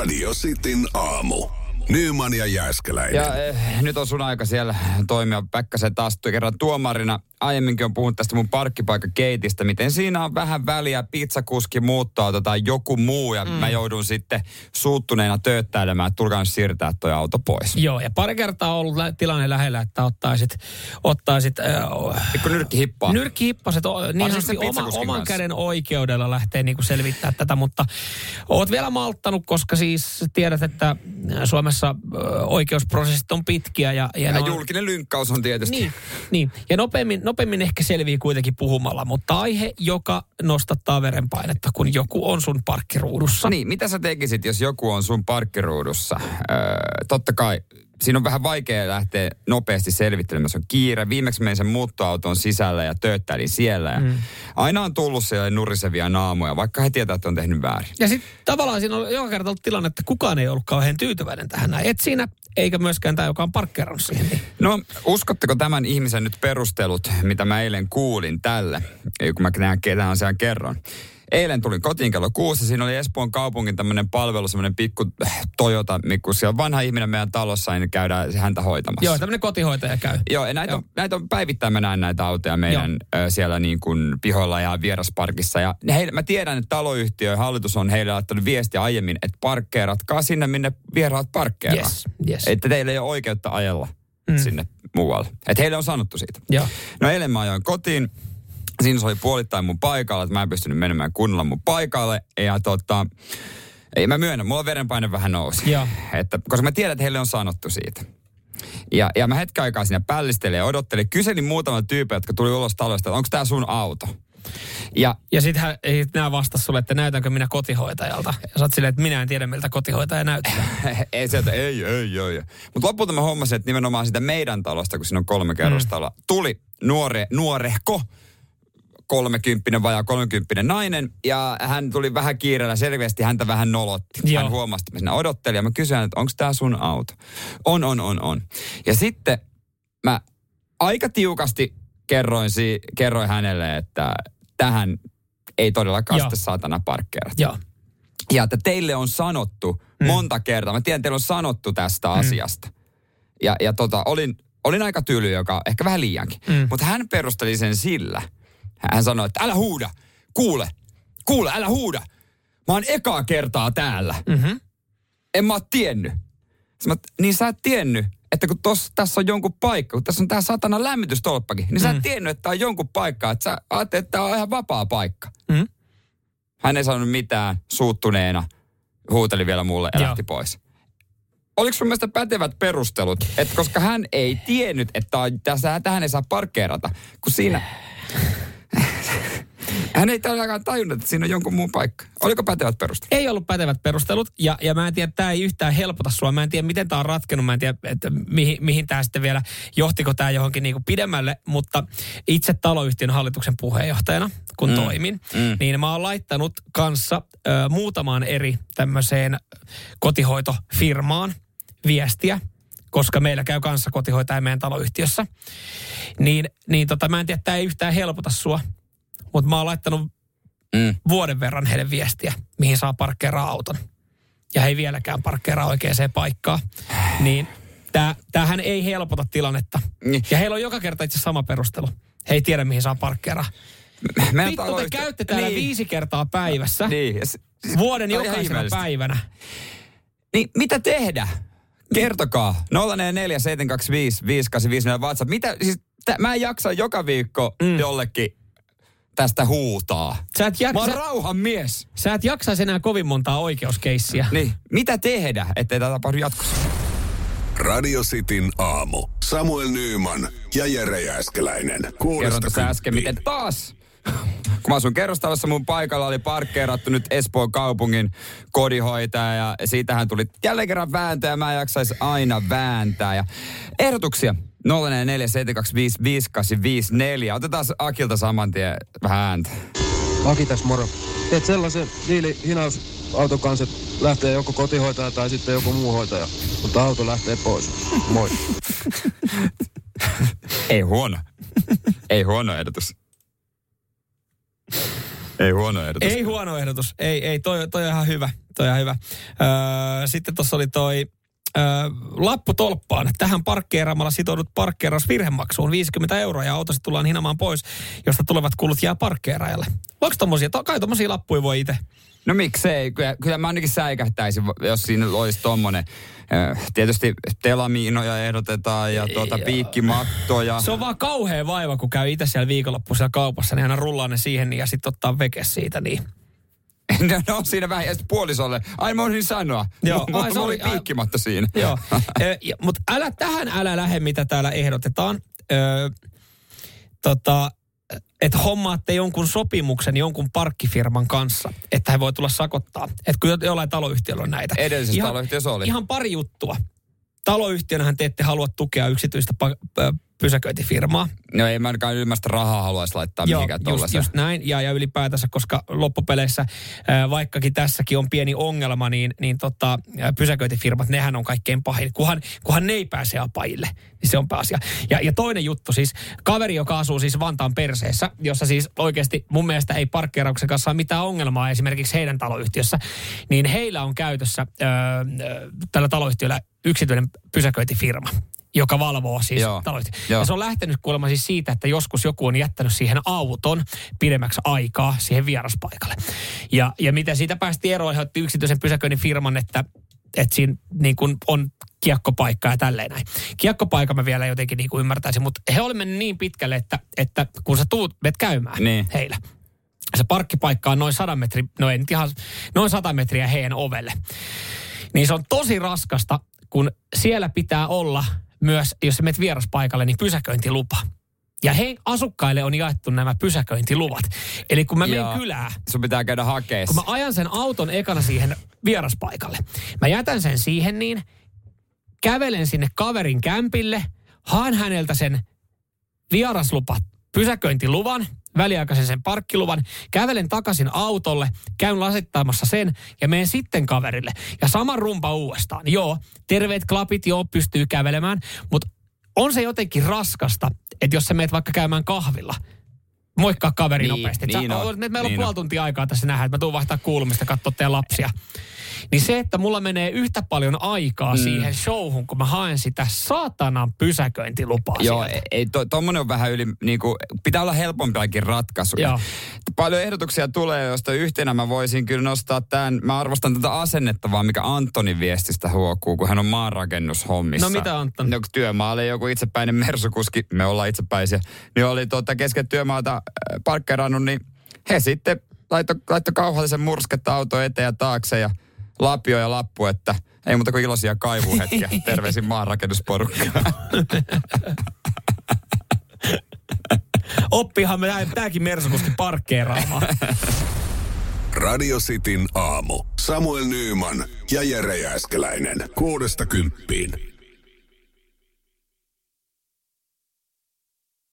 Radio Cityn aamu. Nyman ja Jääskeläinen. Ja eh, nyt on sun aika siellä toimia Päkkäsen taas kerran tuomarina. Aiemminkin on puhunut tästä mun parkkipaikkakeitistä, miten siinä on vähän väliä, pizzakuski muuttaa tai joku muu ja mm. mä joudun sitten suuttuneena tööttäilemään, että tulkaa siirtää toi auto pois. Joo, ja pari kertaa on ollut lä- tilanne lähellä, että ottaisit, ottaisit äh, Pikku nyrkki hippaa. nyrkkihippaset o- niin sen oma, oman kanssa. käden oikeudella lähtee niin selvittää tätä, mutta oot vielä malttanut, koska siis tiedät, että Suomessa ö, oikeusprosessit on pitkiä. Ja, ja, ja on, julkinen lynkkaus on tietysti. Niin, niin. ja nopeammin, nopeammin ehkä selvii kuitenkin puhumalla, mutta aihe, joka nostattaa verenpainetta, kun joku on sun parkkiruudussa. Niin, mitä sä tekisit, jos joku on sun parkkiruudussa? Öö, totta kai siinä on vähän vaikea lähteä nopeasti selvittelemään. Se on kiire. Viimeksi menin sen muuttoauton sisällä ja tööttäilin siellä. Ja mm. Aina on tullut siellä nurisevia naamoja, vaikka he tietää, että on tehnyt väärin. Ja sitten tavallaan siinä on joka kerta ollut tilanne, että kukaan ei ollut kauhean tyytyväinen tähän. Et siinä, eikä myöskään tämä, joka on parkkeerannut siihen. Niin. No, uskotteko tämän ihmisen nyt perustelut, mitä mä eilen kuulin tälle, kun mä ketään asian kerron? Eilen tulin kotiin kello kuusi. Siinä oli Espoon kaupungin tämmöinen palvelu, semmoinen pikku äh, Toyota, kun siellä on vanha ihminen meidän talossa, niin käydään häntä hoitamassa. Joo, tämmöinen kotihoitaja käy. Joo, ja näitä, Joo. On, näitä on päivittäin mä näen näitä autoja meidän ö, siellä niin kuin pihoilla ja vierasparkissa. Ja heille, mä tiedän, että taloyhtiö ja hallitus on heille laittanut viestiä aiemmin, että parkkeeratkaa sinne, minne vieraat parkkeeraa. Yes, yes. Että teillä ei ole oikeutta ajella mm. sinne muualle. Että heille on sanottu siitä. Joo. No eilen mä ajoin kotiin. Siinä se oli puolittain mun paikalla, että mä en pystynyt menemään kunnolla mun paikalle. Ja tota, ei mä myönnä, mulla verenpaine vähän nousi. Joo. Että, koska mä tiedän, että heille on sanottu siitä. Ja, ja mä hetken aikaa siinä pällistelin ja odottelin. Kyselin muutaman tyypin, jotka tuli ulos talosta, että onko tämä sun auto? Ja Ja sitten hän ei nämä vasta sulle, että näytänkö minä kotihoitajalta. Ja sä oot silleen, että minä en tiedä, miltä kotihoitaja näyttää. ei sieltä, ei, ei, ei. Mutta lopulta mä hommasin, että nimenomaan sitä meidän talosta, kun siinä on kolme kerrostaloa, tuli nuore, nuorehko, kolmekymppinen, vajaa kolmekymppinen nainen, ja hän tuli vähän kiireellä, selvästi häntä vähän nolotti. Joo. Hän huomasi, että mä siinä odottelin, ja mä kysyin, että onko tämä sun auto? On, on, on, on. Ja sitten mä aika tiukasti kerroin, si- kerroin hänelle, että tähän ei todellakaan sitten saatana parkkeerata. Joo. Ja että teille on sanottu mm. monta kertaa, mä tiedän, teille on sanottu tästä mm. asiasta. Ja, ja tota, olin, olin aika tyly, joka ehkä vähän liiankin. Mm. Mutta hän perusteli sen sillä. Hän sanoi, että älä huuda, kuule, kuule, älä huuda. Mä oon ekaa kertaa täällä. Mm-hmm. En mä oo tiennyt. Mä, niin sä et tiennyt, että kun tos, tässä on jonkun paikka, kun tässä on tää satana lämmitystolppakin, niin sä et tiennyt, että tää on jonkun paikka, että sä ajattelet, että tää on ihan vapaa paikka. Mm. Hän ei sanonut mitään, suuttuneena, huuteli vielä mulle ja lähti pois. Oliko sun mielestä pätevät perustelut, että koska hän ei tiennyt, että tässä, tähän ei saa parkkeerata, kun siinä... Hän ei todellakaan tajunnut, että siinä on jonkun muun paikka. Oliko pätevät perustelut? Ei ollut pätevät perustelut, ja, ja mä en tiedä, tämä ei yhtään helpota sua. Mä en tiedä, miten tämä on ratkennut. Mä en tiedä, että mihin, mihin tämä sitten vielä, johtiko tämä johonkin niinku pidemmälle. Mutta itse taloyhtiön hallituksen puheenjohtajana, kun mm. toimin, mm. niin mä oon laittanut kanssa ö, muutamaan eri tämmöiseen kotihoitofirmaan viestiä, koska meillä käy kanssa kotihoitaja meidän taloyhtiössä. Niin, niin tota, mä en tiedä, tämä ei yhtään helpota sua, mutta mä oon laittanut Mm. vuoden verran heille viestiä, mihin saa parkkeeraa auton. Ja he ei vieläkään parkkeeraa oikeaan paikkaan. Niin tää, tämähän ei helpota tilannetta. Niin. Ja heillä on joka kerta itse sama perustelu. He ei tiedä, mihin saa parkkeeraa. Meidän Vittu, te taloyhtiö- käytte täällä niin. viisi kertaa päivässä. Niin. siis- Vuoden jokaisena päivänä. Niin mitä tehdä? Kertokaa. 044 725 5854 WhatsApp. Mitä, siis tä, mä en jaksa joka viikko mm. jollekin tästä huutaa. Sä et, jak- Mä oon rauhan mies. sä et jaksaisi enää kovin montaa oikeuskeissiä. Niin, mitä tehdä, ettei tätä tapahdu jatkossa? Radio Cityn aamu. Samuel Nyyman ja Jere Jääskeläinen. Kerron tässä äsken, miten taas kun mä asun kerrostalossa, mun paikalla oli parkkeerattu nyt Espoon kaupungin kodinhoitaja ja siitähän tuli jälleen kerran vääntöä ja mä jaksaisi aina vääntää. Ja ehdotuksia 044 Otetaan Akilta saman tien vähän ääntä. Aki tässä moro. Teet sellaisen diili hinausauton kanssa, että lähtee joko kotihoitaja tai sitten joku muu hoitaja. Mutta auto lähtee pois. Moi. Ei huono. Ei huono ehdotus. Ei huono ehdotus. Ei huono ehdotus. Ei, ei toi, toi on ihan hyvä. Toi on ihan hyvä. Öö, sitten tuossa oli toi lappu tolppaan. Tähän parkkeeraamalla sitoudut parkkeeraus virhemaksuun 50 euroa ja autosi tullaan hinamaan pois, josta tulevat kulut jää parkkeeraajalle. Voiko tommosia, to, kai tommosia lappuja voi itse? No miksei, kyllä, kyllä mä ainakin säikähtäisin, jos siinä olisi tommonen. Tietysti telamiinoja ehdotetaan ja tuota piikkimattoja. Se on vaan kauhea vaiva, kun käy itse siellä viikonloppuisella kaupassa, niin aina rullaa ne siihen ja sitten ottaa veke siitä. Niin. No, no siinä vähän, ja puolisolle. Ai mä voisin sanoa. Joo, Mulla ai, se oli piikkimatto siinä. Joo, mutta älä tähän älä lähde, mitä täällä ehdotetaan. Ö, tota, että hommaatte jonkun sopimuksen jonkun parkkifirman kanssa, että he voi tulla sakottaa. Että kun jollain taloyhtiöllä on näitä. Edellisessä taloyhtiössä oli. Ihan pari juttua. Taloyhtiönähän te ette halua tukea yksityistä pa- pysäköintifirmaa. No ei mä ainakaan ylimmästä rahaa haluaisi laittaa Joo, mihinkään just, just näin. Ja, ja ylipäätänsä, koska loppupeleissä, ää, vaikkakin tässäkin on pieni ongelma, niin, niin tota, ää, pysäköintifirmat, nehän on kaikkein pahin. Kunhan, kunhan ne ei pääse apajille, niin se on pääasia. Ja, ja toinen juttu siis, kaveri, joka asuu siis Vantaan perseessä, jossa siis oikeasti mun mielestä ei parkkeerauksen kanssa ole mitään ongelmaa esimerkiksi heidän taloyhtiössä, niin heillä on käytössä ää, ää, tällä taloyhtiöllä yksityinen pysäköintifirma joka valvoo siis Joo, joo. Ja se on lähtenyt kuulemma siis siitä, että joskus joku on jättänyt siihen auton pidemmäksi aikaa siihen vieraspaikalle. Ja, ja miten siitä päästiin eroon, he otti yksityisen pysäköinnin firman, että, että siinä niin kuin on kiekkopaikka ja tälleen näin. Kiekkopaikka mä vielä jotenkin niin kuin ymmärtäisin, mutta he olivat mennyt niin pitkälle, että, että kun sä tuut, menet käymään Niin. heillä. Se parkkipaikka on noin 100 metriä, no ei nyt ihan, noin 100 metriä heidän ovelle. Niin se on tosi raskasta, kun siellä pitää olla myös, jos sä menet vieraspaikalle, niin pysäköintilupa. Ja he asukkaille on jaettu nämä pysäköintiluvat. Eli kun mä menen Joo. kylään, Sun pitää käydä hakea kun mä ajan sen auton ekana siihen vieraspaikalle. Mä jätän sen siihen niin, kävelen sinne kaverin kämpille, haan häneltä sen vieraslupa pysäköintiluvan, väliaikaisen sen parkkiluvan, kävelen takaisin autolle, käyn lasittamassa sen ja menen sitten kaverille. Ja sama rumpa uudestaan. Joo, terveet klapit, joo, pystyy kävelemään, mutta on se jotenkin raskasta, että jos sä meet vaikka käymään kahvilla, moikkaa kaveri Niin, nopeasti. Niin sä, on, meillä on niin puoli tuntia aikaa tässä nähdä, että mä tuun vaihtaa kuulumista katsoa teidän lapsia. Niin se, että mulla menee yhtä paljon aikaa mm. siihen showhun, kun mä haen sitä saatanan pysäköintilupaa Joo, sieltä. ei, to, tommonen on vähän yli, niinku, pitää olla helpompiakin ratkaisuja. Joo. Paljon ehdotuksia tulee, joista yhtenä mä voisin kyllä nostaa tämän, mä arvostan tätä asennetta vaan, mikä Antonin viestistä huokuu, kun hän on maanrakennushommissa. No mitä, Anton? No, työmaalle joku itsepäinen mersukuski, me ollaan itsepäisiä, niin oli tuota kesken työmaata parkkeerannut, niin he sitten laittoi laitto kauhallisen mursketta auto eteen ja taakse ja lapio ja lappu, että ei muuta kuin iloisia kaivuhetkiä. Terveisin maanrakennusporukkaan. Oppihan me tääkin Mersukuski parkkeeraamaan. Radio Cityn aamu. Samuel Nyyman ja Jere Jääskeläinen. Kuudesta kymppiin.